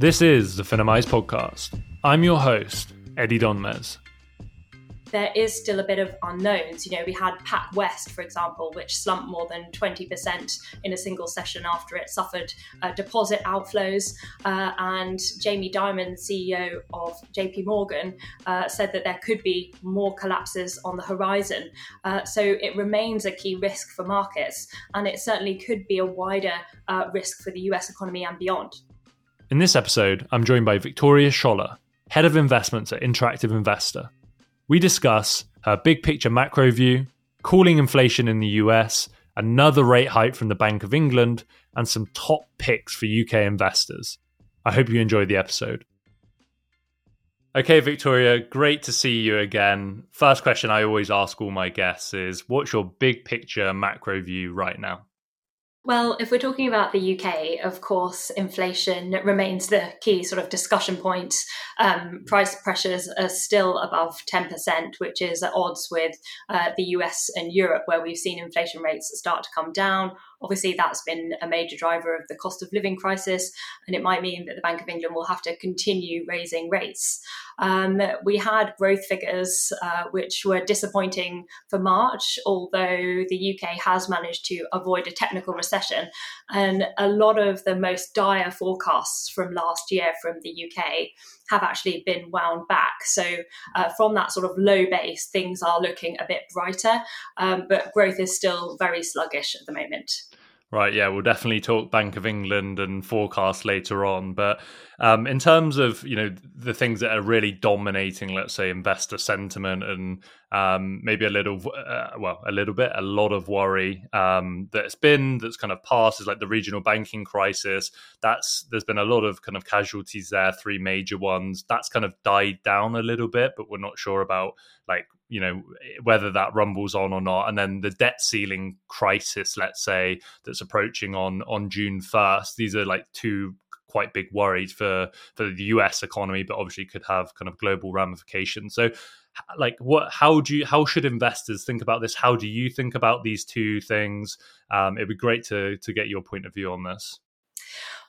This is the Finimize podcast. I'm your host, Eddie Donmez there is still a bit of unknowns. You know, we had PacWest, for example, which slumped more than 20% in a single session after it suffered uh, deposit outflows. Uh, and Jamie Dimon, CEO of JP Morgan, uh, said that there could be more collapses on the horizon. Uh, so it remains a key risk for markets, and it certainly could be a wider uh, risk for the US economy and beyond. In this episode, I'm joined by Victoria Scholar, Head of Investments at Interactive Investor we discuss her big picture macro view, cooling inflation in the US, another rate hike from the Bank of England, and some top picks for UK investors. I hope you enjoyed the episode. Okay, Victoria, great to see you again. First question I always ask all my guests is what's your big picture macro view right now? Well, if we're talking about the UK, of course, inflation remains the key sort of discussion point. Um, price pressures are still above 10%, which is at odds with uh, the US and Europe, where we've seen inflation rates start to come down Obviously, that's been a major driver of the cost of living crisis, and it might mean that the Bank of England will have to continue raising rates. Um, we had growth figures uh, which were disappointing for March, although the UK has managed to avoid a technical recession. And a lot of the most dire forecasts from last year from the UK have actually been wound back. So, uh, from that sort of low base, things are looking a bit brighter, um, but growth is still very sluggish at the moment. Right, yeah, we'll definitely talk Bank of England and forecast later on. But um, in terms of you know the things that are really dominating, let's say investor sentiment and um, maybe a little, uh, well, a little bit, a lot of worry um, that's been that's kind of passed is like the regional banking crisis. That's there's been a lot of kind of casualties there, three major ones. That's kind of died down a little bit, but we're not sure about like you know whether that rumbles on or not and then the debt ceiling crisis let's say that's approaching on on June 1st these are like two quite big worries for for the US economy but obviously could have kind of global ramifications so like what how do you how should investors think about this? How do you think about these two things? Um, it'd be great to to get your point of view on this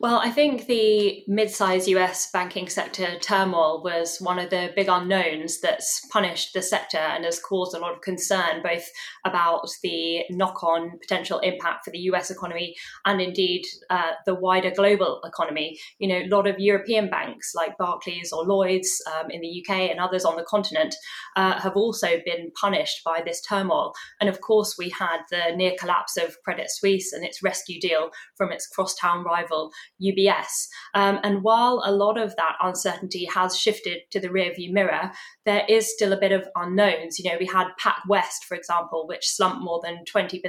well, I think the mid sized US banking sector turmoil was one of the big unknowns that's punished the sector and has caused a lot of concern, both about the knock on potential impact for the US economy and indeed uh, the wider global economy. You know, a lot of European banks like Barclays or Lloyds um, in the UK and others on the continent uh, have also been punished by this turmoil. And of course, we had the near collapse of Credit Suisse and its rescue deal from its crosstown rival UBS. Um, and while a lot of that uncertainty has shifted to the rearview mirror, there is still a bit of unknowns. You know, we had PacWest, for example, which slumped more than 20%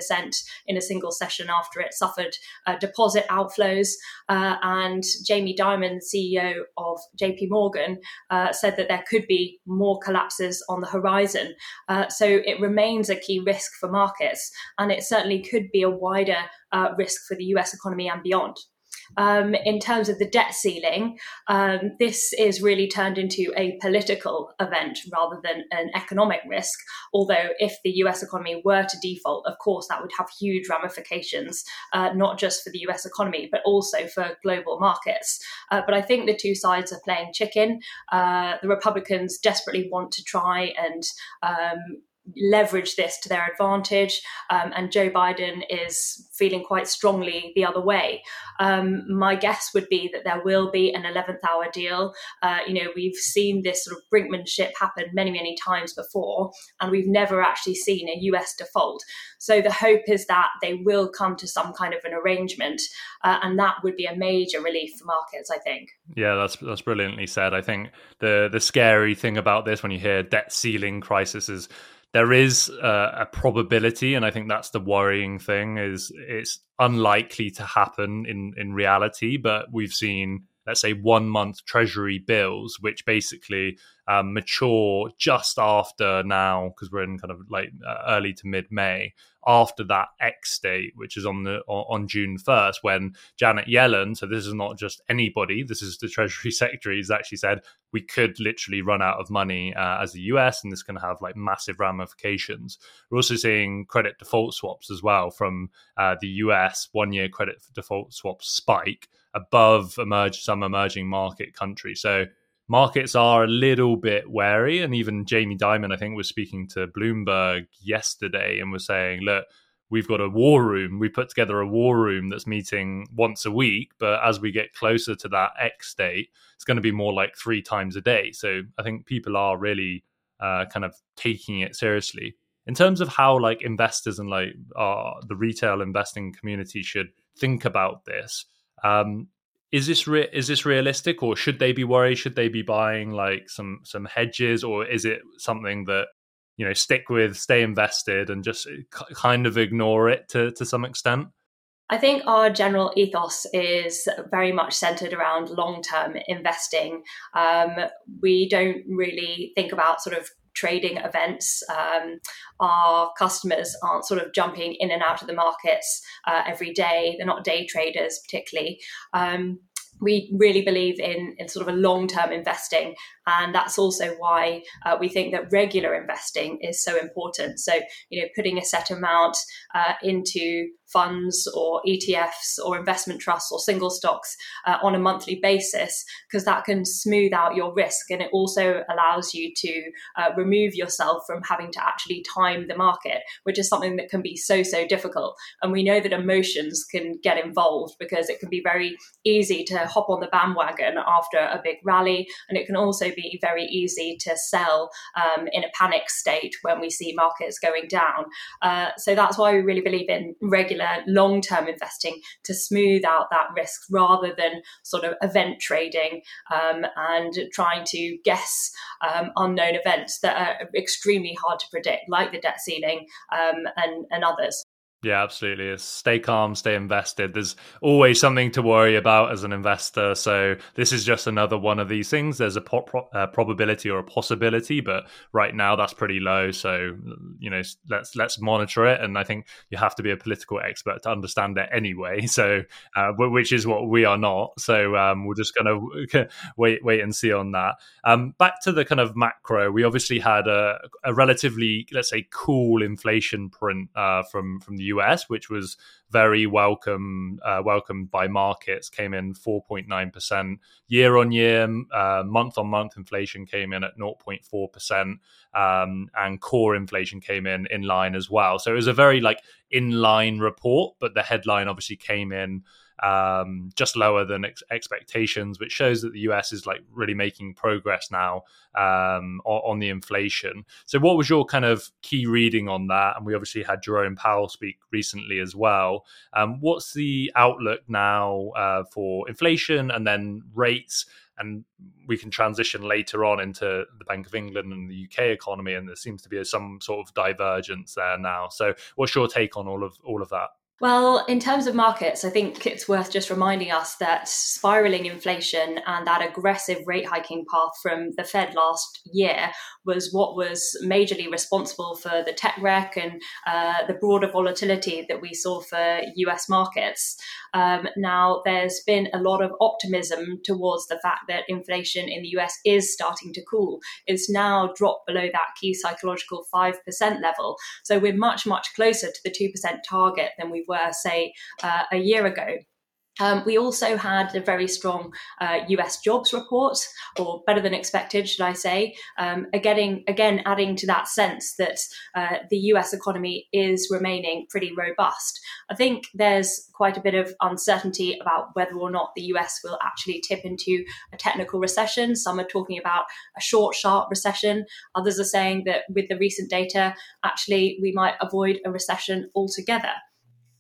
in a single session after it suffered uh, deposit outflows. Uh, and Jamie Dimon, CEO of JP Morgan, uh, said that there could be more collapses on the horizon. Uh, so it remains a key risk for markets, and it certainly could be a wider uh, risk for the US economy and beyond um, in terms of the debt ceiling, um, this is really turned into a political event rather than an economic risk. Although, if the US economy were to default, of course, that would have huge ramifications, uh, not just for the US economy, but also for global markets. Uh, but I think the two sides are playing chicken. Uh, the Republicans desperately want to try and um, leverage this to their advantage. Um, and Joe Biden is feeling quite strongly the other way. Um, my guess would be that there will be an 11th hour deal. Uh, you know, we've seen this sort of brinkmanship happen many, many times before, and we've never actually seen a US default. So the hope is that they will come to some kind of an arrangement, uh, and that would be a major relief for markets, I think. Yeah, that's that's brilliantly said. I think the the scary thing about this when you hear debt ceiling crisis is there is uh, a probability, and I think that's the worrying thing is it's unlikely to happen in in reality. But we've seen, let's say, one month Treasury bills, which basically um, mature just after now because we're in kind of like uh, early to mid May. after that X date, which is on the on June first, when Janet Yellen. So this is not just anybody. This is the Treasury Secretary has actually said we could literally run out of money uh, as the US, and this can have like massive ramifications. We're also seeing credit default swaps as well from uh, the US. One year credit default swaps spike above emerge some emerging market countries. So markets are a little bit wary. And even Jamie Dimon, I think, was speaking to Bloomberg yesterday and was saying, look, we've got a war room. We put together a war room that's meeting once a week. But as we get closer to that X date, it's going to be more like three times a day. So I think people are really uh, kind of taking it seriously. In terms of how like investors and like uh, the retail investing community should think about this, um, is this re- is this realistic or should they be worried should they be buying like some some hedges or is it something that you know stick with stay invested and just uh, kind of ignore it to to some extent I think our general ethos is very much centered around long term investing. Um, we don't really think about sort of trading events. Um, our customers aren't sort of jumping in and out of the markets uh, every day. They're not day traders, particularly. Um, we really believe in, in sort of a long term investing. And that's also why uh, we think that regular investing is so important. So, you know, putting a set amount uh, into funds or ETFs or investment trusts or single stocks uh, on a monthly basis, because that can smooth out your risk. And it also allows you to uh, remove yourself from having to actually time the market, which is something that can be so, so difficult. And we know that emotions can get involved because it can be very easy to hop on the bandwagon after a big rally. And it can also be very easy to sell um, in a panic state when we see markets going down. Uh, so that's why we really believe in regular long term investing to smooth out that risk rather than sort of event trading um, and trying to guess um, unknown events that are extremely hard to predict, like the debt ceiling um, and, and others. Yeah, absolutely. It's stay calm, stay invested. There's always something to worry about as an investor. So this is just another one of these things. There's a pro- uh, probability or a possibility, but right now that's pretty low. So you know, let's let's monitor it. And I think you have to be a political expert to understand it anyway. So uh, which is what we are not. So um, we're just going to wait wait and see on that. Um, back to the kind of macro. We obviously had a, a relatively let's say cool inflation print uh, from from the US, which was very welcome, uh, welcomed by markets, came in 4.9% year on year. Uh, month on month inflation came in at 0.4%, um, and core inflation came in in line as well. So it was a very like in line report, but the headline obviously came in um, just lower than ex- expectations, which shows that the US is like really making progress now um, on, on, the inflation. So, what was your kind of key reading on that? And we obviously had Jerome Powell speak recently as well. Um, what's the outlook now uh, for inflation and then rates? and we can transition later on into the Bank of England and the UK economy, and there seems to be some sort of divergence there now. So, what's your take on all of all of that? Well, in terms of markets, I think it's worth just reminding us that spiraling inflation and that aggressive rate hiking path from the Fed last year was what was majorly responsible for the tech wreck and uh, the broader volatility that we saw for US markets. Um, now, there's been a lot of optimism towards the fact that inflation in the US is starting to cool. It's now dropped below that key psychological 5% level. So we're much, much closer to the 2% target than we were, say, uh, a year ago. Um, we also had a very strong uh, US jobs report, or better than expected, should I say, um, again, again adding to that sense that uh, the US economy is remaining pretty robust. I think there's quite a bit of uncertainty about whether or not the US will actually tip into a technical recession. Some are talking about a short, sharp recession. Others are saying that with the recent data, actually, we might avoid a recession altogether.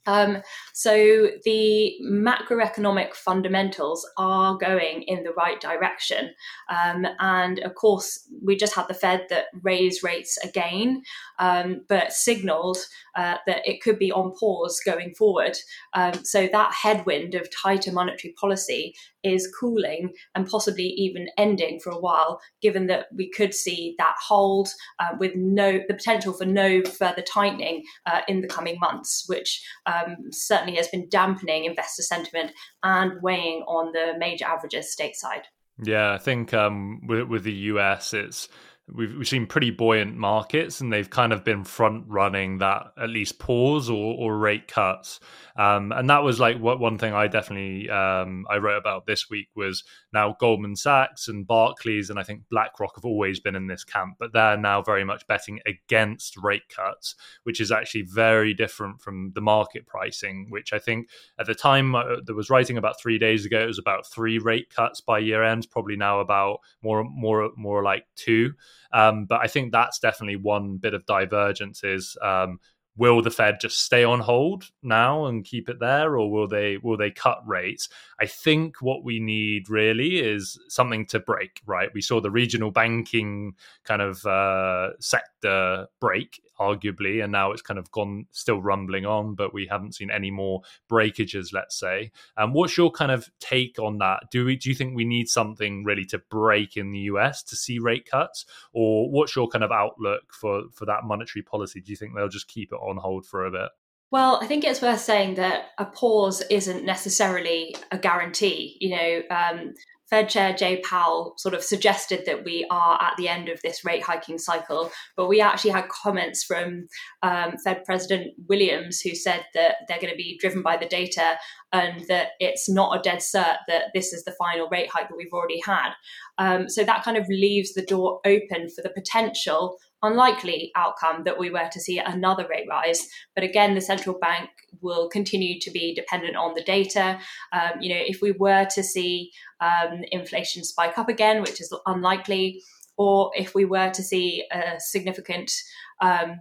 Um, so the macroeconomic fundamentals are going in the right direction. Um, and of course, we just had the Fed that raised rates again, um, but signaled uh, that it could be on pause going forward. Um, so that headwind of tighter monetary policy is cooling and possibly even ending for a while, given that we could see that hold uh, with no the potential for no further tightening uh, in the coming months, which um, certainly has been dampening investor sentiment and weighing on the major averages stateside. Yeah, I think um, with, with the US, it's we've, we've seen pretty buoyant markets and they've kind of been front running that at least pause or, or rate cuts. Um, and that was like what one thing i definitely um, i wrote about this week was now goldman sachs and barclays and i think blackrock have always been in this camp but they're now very much betting against rate cuts which is actually very different from the market pricing which i think at the time uh, that was writing about three days ago it was about three rate cuts by year end probably now about more more more like two um, but I think that's definitely one bit of divergence is um, will the Fed just stay on hold now and keep it there, or will they will they cut rates? I think what we need really is something to break. Right, we saw the regional banking kind of uh, sector break arguably, and now it's kind of gone still rumbling on, but we haven't seen any more breakages, let's say. Um, what's your kind of take on that? Do we do you think we need something really to break in the US to see rate cuts, or what's your kind of outlook for for that monetary policy? Do you think they'll just keep it on hold for a bit? Well, I think it's worth saying that a pause isn't necessarily a guarantee. You know, um, Fed Chair Jay Powell sort of suggested that we are at the end of this rate hiking cycle, but we actually had comments from um, Fed President Williams who said that they're going to be driven by the data and that it's not a dead cert that this is the final rate hike that we've already had. Um, so that kind of leaves the door open for the potential unlikely outcome that we were to see another rate rise. But again, the central bank will continue to be dependent on the data. Um, you know, if we were to see um, inflation spike up again, which is unlikely, or if we were to see a significant um,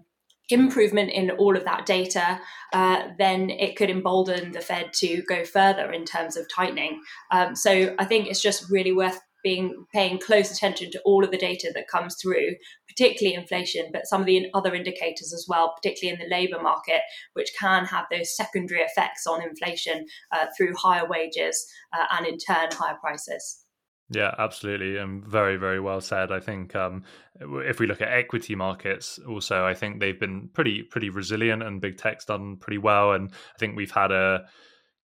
improvement in all of that data, uh, then it could embolden the Fed to go further in terms of tightening. Um, so I think it's just really worth being paying close attention to all of the data that comes through, particularly inflation, but some of the other indicators as well, particularly in the labour market, which can have those secondary effects on inflation uh, through higher wages uh, and in turn higher prices. Yeah, absolutely, and very, very well said. I think um, if we look at equity markets, also, I think they've been pretty, pretty resilient, and big tech's done pretty well. And I think we've had a,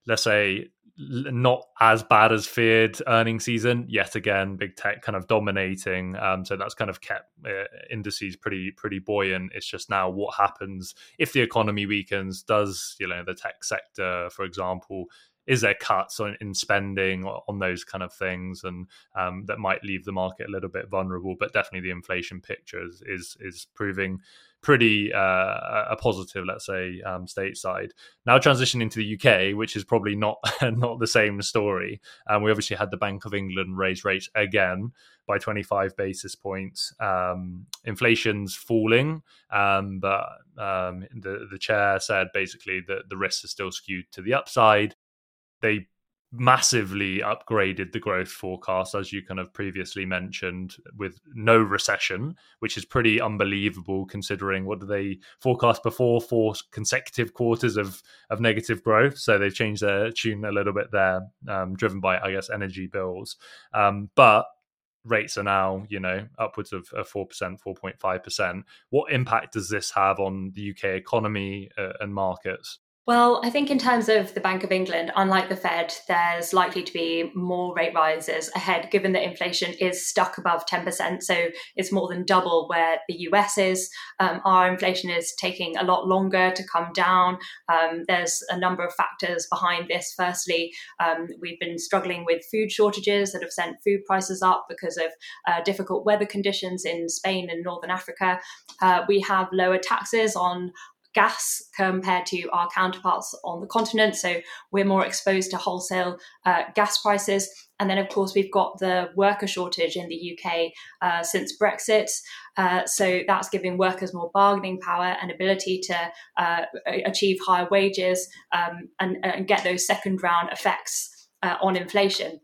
let's say, not as bad as feared earning season yet again big tech kind of dominating um, so that's kind of kept uh, indices pretty pretty buoyant. It's just now what happens if the economy weakens does you know the tech sector for example is there cuts on, in spending on those kind of things and um, that might leave the market a little bit vulnerable but definitely the inflation picture is is, is proving pretty uh, a positive, let's say, um, stateside. Now transitioning to the UK, which is probably not not the same story. Um, we obviously had the Bank of England raise rates again by 25 basis points. Um, inflation's falling, um, but um, the the chair said basically that the risks are still skewed to the upside. They massively upgraded the growth forecast, as you kind of previously mentioned, with no recession, which is pretty unbelievable considering what they forecast before four consecutive quarters of of negative growth. So they've changed their tune a little bit there, um, driven by I guess energy bills. Um, but rates are now, you know, upwards of four percent, four point five percent. What impact does this have on the UK economy uh, and markets? Well, I think in terms of the Bank of England, unlike the Fed, there's likely to be more rate rises ahead, given that inflation is stuck above 10%. So it's more than double where the US is. Um, our inflation is taking a lot longer to come down. Um, there's a number of factors behind this. Firstly, um, we've been struggling with food shortages that have sent food prices up because of uh, difficult weather conditions in Spain and Northern Africa. Uh, we have lower taxes on gas compared to our counterparts on the continent. So we're more exposed to wholesale uh, gas prices. And then, of course, we've got the worker shortage in the UK uh, since Brexit. Uh, so that's giving workers more bargaining power and ability to uh, achieve higher wages um, and, and, get those second round effects uh, on inflation.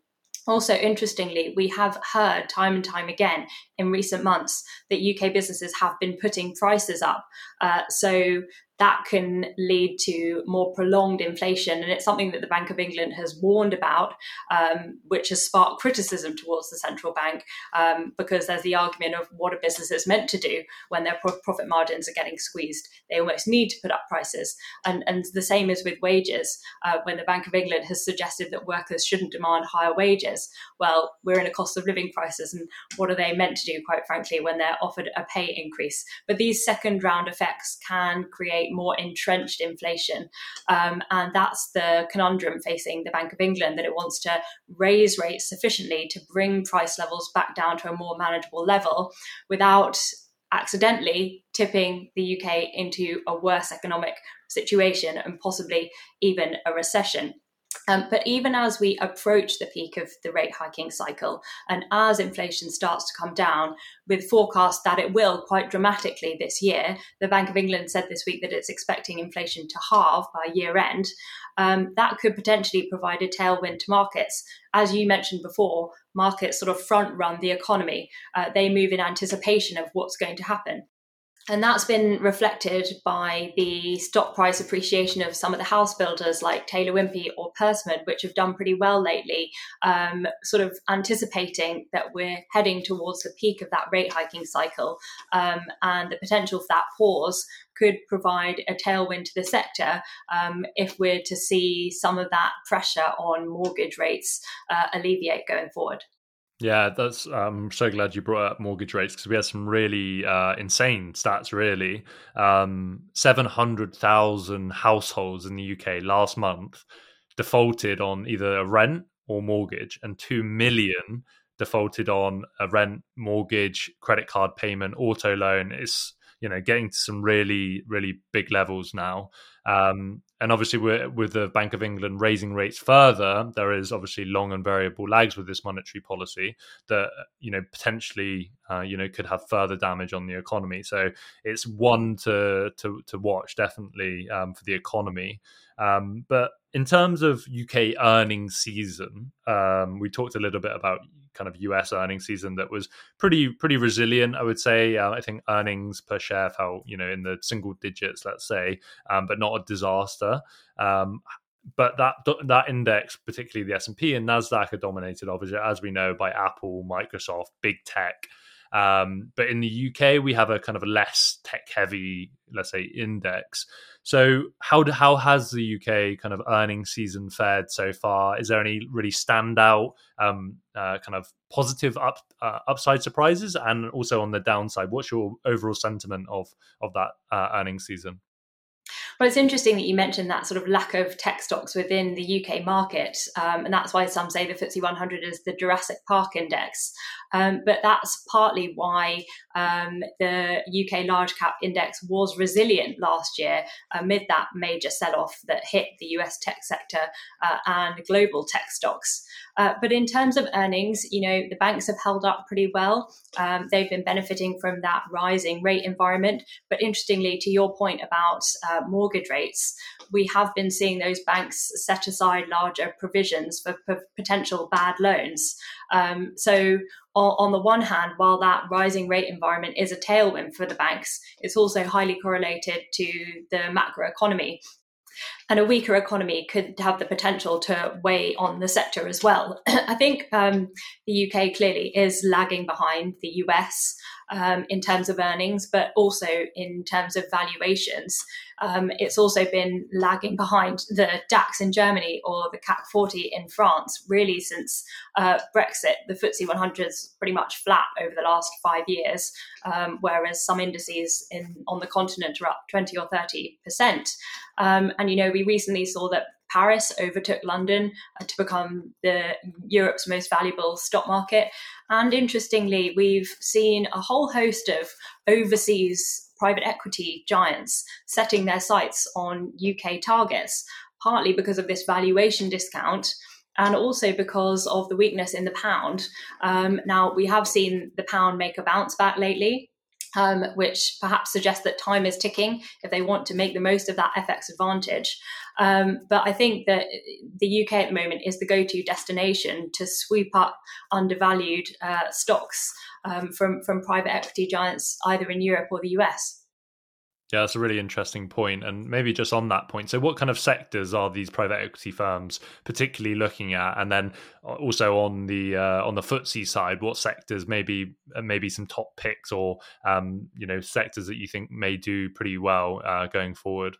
Also, interestingly, we have heard time and time again in recent months that UK businesses have been putting prices up. Uh, so that can lead to more prolonged inflation. And it's something that the Bank of England has warned about, um, which has sparked criticism towards the central bank um, because there's the argument of what a business is meant to do when their profit margins are getting squeezed. They almost need to put up prices. And, and the same is with wages. Uh, when the Bank of England has suggested that workers shouldn't demand higher wages, well, we're in a cost of living crisis. And what are they meant to do, quite frankly, when they're offered a pay increase? But these second round effects can create more entrenched inflation. Um, and that's the conundrum facing the Bank of England that it wants to raise rates sufficiently to bring price levels back down to a more manageable level without accidentally tipping the UK into a worse economic situation and possibly even a recession. Um, but even as we approach the peak of the rate hiking cycle, and as inflation starts to come down, with forecasts that it will quite dramatically this year, the Bank of England said this week that it's expecting inflation to halve by year end. Um, that could potentially provide a tailwind to markets. As you mentioned before, markets sort of front run the economy, uh, they move in anticipation of what's going to happen. And that's been reflected by the stock price appreciation of some of the house builders like Taylor Wimpey or Persimmon, which have done pretty well lately, um, sort of anticipating that we're heading towards the peak of that rate hiking cycle. Um, and the potential for that pause could provide a tailwind to the sector um, if we're to see some of that pressure on mortgage rates uh, alleviate going forward. Yeah, that's. I'm so glad you brought up mortgage rates because we had some really uh, insane stats. Really, um, seven hundred thousand households in the UK last month defaulted on either a rent or mortgage, and two million defaulted on a rent, mortgage, credit card payment, auto loan. It's you know getting to some really really big levels now um, and obviously with the bank of england raising rates further there is obviously long and variable lags with this monetary policy that you know potentially uh, you know could have further damage on the economy. So it's one to to, to watch definitely um, for the economy. Um, but in terms of uk earnings season um, we talked a little bit about kind of US earnings season that was pretty pretty resilient. I would say. Uh, I think earnings per share fell, you know, in the single digits, let's say, um, but not a disaster. Um, but that that index, particularly the S and P and Nasdaq, are dominated, obviously, as we know, by Apple, Microsoft, big tech. Um, but in the UK, we have a kind of a less tech heavy, let's say, index. So how do, how has the UK kind of earnings season fared so far? Is there any really standout um, uh, kind of positive up uh, upside surprises, and also on the downside? What's your overall sentiment of of that uh, earnings season? Well, it's interesting that you mentioned that sort of lack of tech stocks within the UK market, um, and that's why some say the FTSE 100 is the Jurassic Park index. Um, but that's partly why um, the UK large cap index was resilient last year amid that major sell off that hit the US tech sector uh, and global tech stocks. Uh, but in terms of earnings, you know, the banks have held up pretty well. Um, they've been benefiting from that rising rate environment. But interestingly, to your point about uh, mortgage rates, we have been seeing those banks set aside larger provisions for, potential bad loans. Um, so, on, on, the one hand, while that rising rate environment is a tailwind for the banks, it's also highly correlated to the macro economy. And a weaker economy could have the potential to weigh on the sector as well. I think um, the UK clearly is lagging behind the US um, in terms of earnings, but also in terms of valuations. Um, it's also been lagging behind the DAX in Germany or the CAC 40 in France, really, since uh, Brexit. The FTSE 100 is pretty much flat over the last five years, um, whereas some indices in, on the continent are up 20 or 30 percent. Um, and, you know, we recently saw that Paris overtook London uh, to become the Europe's most valuable stock market. And interestingly, we've seen a whole host of overseas private equity giants setting their sights on UK targets, partly because of this valuation discount and also because of the weakness in the pound. Um, now, we have seen the pound make a bounce back lately. Um, which perhaps suggests that time is ticking if they want to make the most of that FX advantage. Um, but I think that the UK at the moment is the go to destination to sweep up undervalued uh, stocks um, from, from private equity giants, either in Europe or the US. Yeah, that's a really interesting point. And maybe just on that point, so what kind of sectors are these private equity firms particularly looking at? And then uh, also on the uh, on the FTSE side, what sectors maybe uh, maybe some top picks or um, you know sectors that you think may do pretty well uh, going forward?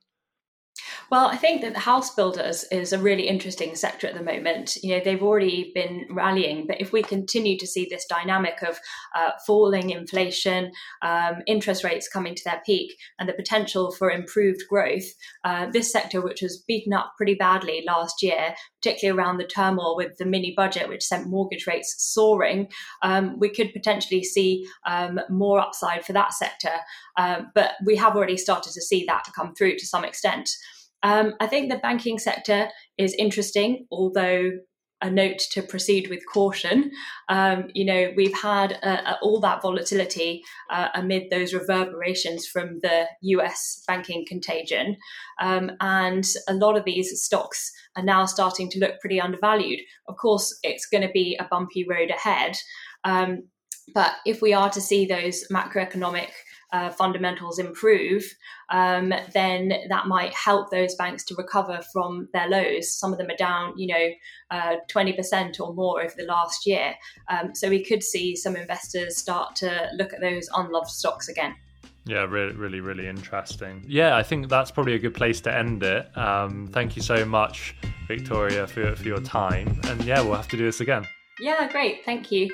Well, I think that the house builders is a really interesting sector at the moment. You know, they've already been rallying, but if we continue to see this dynamic of uh, falling inflation, um, interest rates coming to their peak, and the potential for improved growth, uh, this sector, which was beaten up pretty badly last year, particularly around the turmoil with the mini budget, which sent mortgage rates soaring, um, we could potentially see um, more upside for that sector. Um, but we have already started to see that come through to some extent. Um, I think the banking sector is interesting, although a note to proceed with caution. Um, you know, we've had uh, uh, all that volatility uh, amid those reverberations from the US banking contagion. Um, and a lot of these stocks are now starting to look pretty undervalued. Of course, it's going to be a bumpy road ahead. Um, but if we are to see those macroeconomic uh, fundamentals improve, um, then that might help those banks to recover from their lows. Some of them are down, you know, uh, 20% or more over the last year. Um, so we could see some investors start to look at those unloved stocks again. Yeah, really, really, really interesting. Yeah, I think that's probably a good place to end it. Um, thank you so much, Victoria, for, for your time. And yeah, we'll have to do this again. Yeah, great. Thank you.